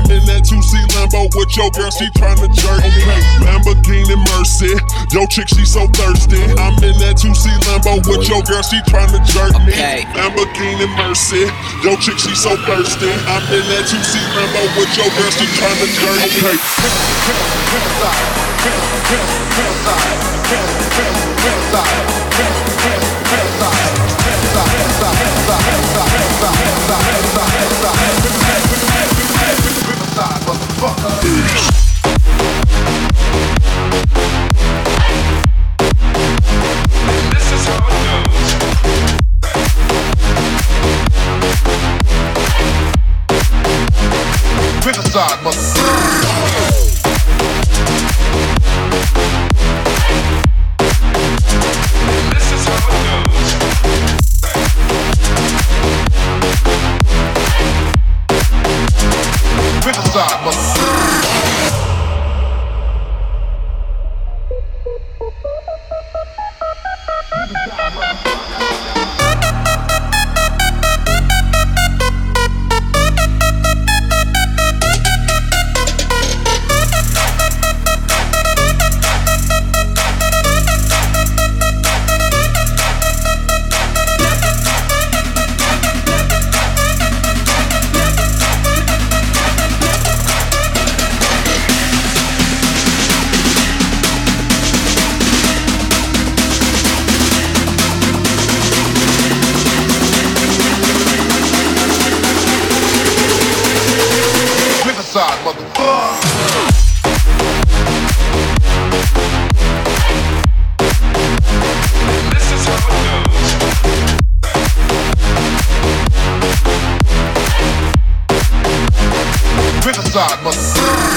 2C Lambo with your girl, she tryna jerk me. Okay, Lamborghini Mercy. Yo, chick, she so thirsty. I'm in that 2C Lambo with your girl, she tryna jerk me. Lamborghini Mercy. Yo, chick, she so thirsty. I'm in that 2C Lambo with your girl, she tryna jerk me. Okay. This Riverside, mother. Riverside, mother.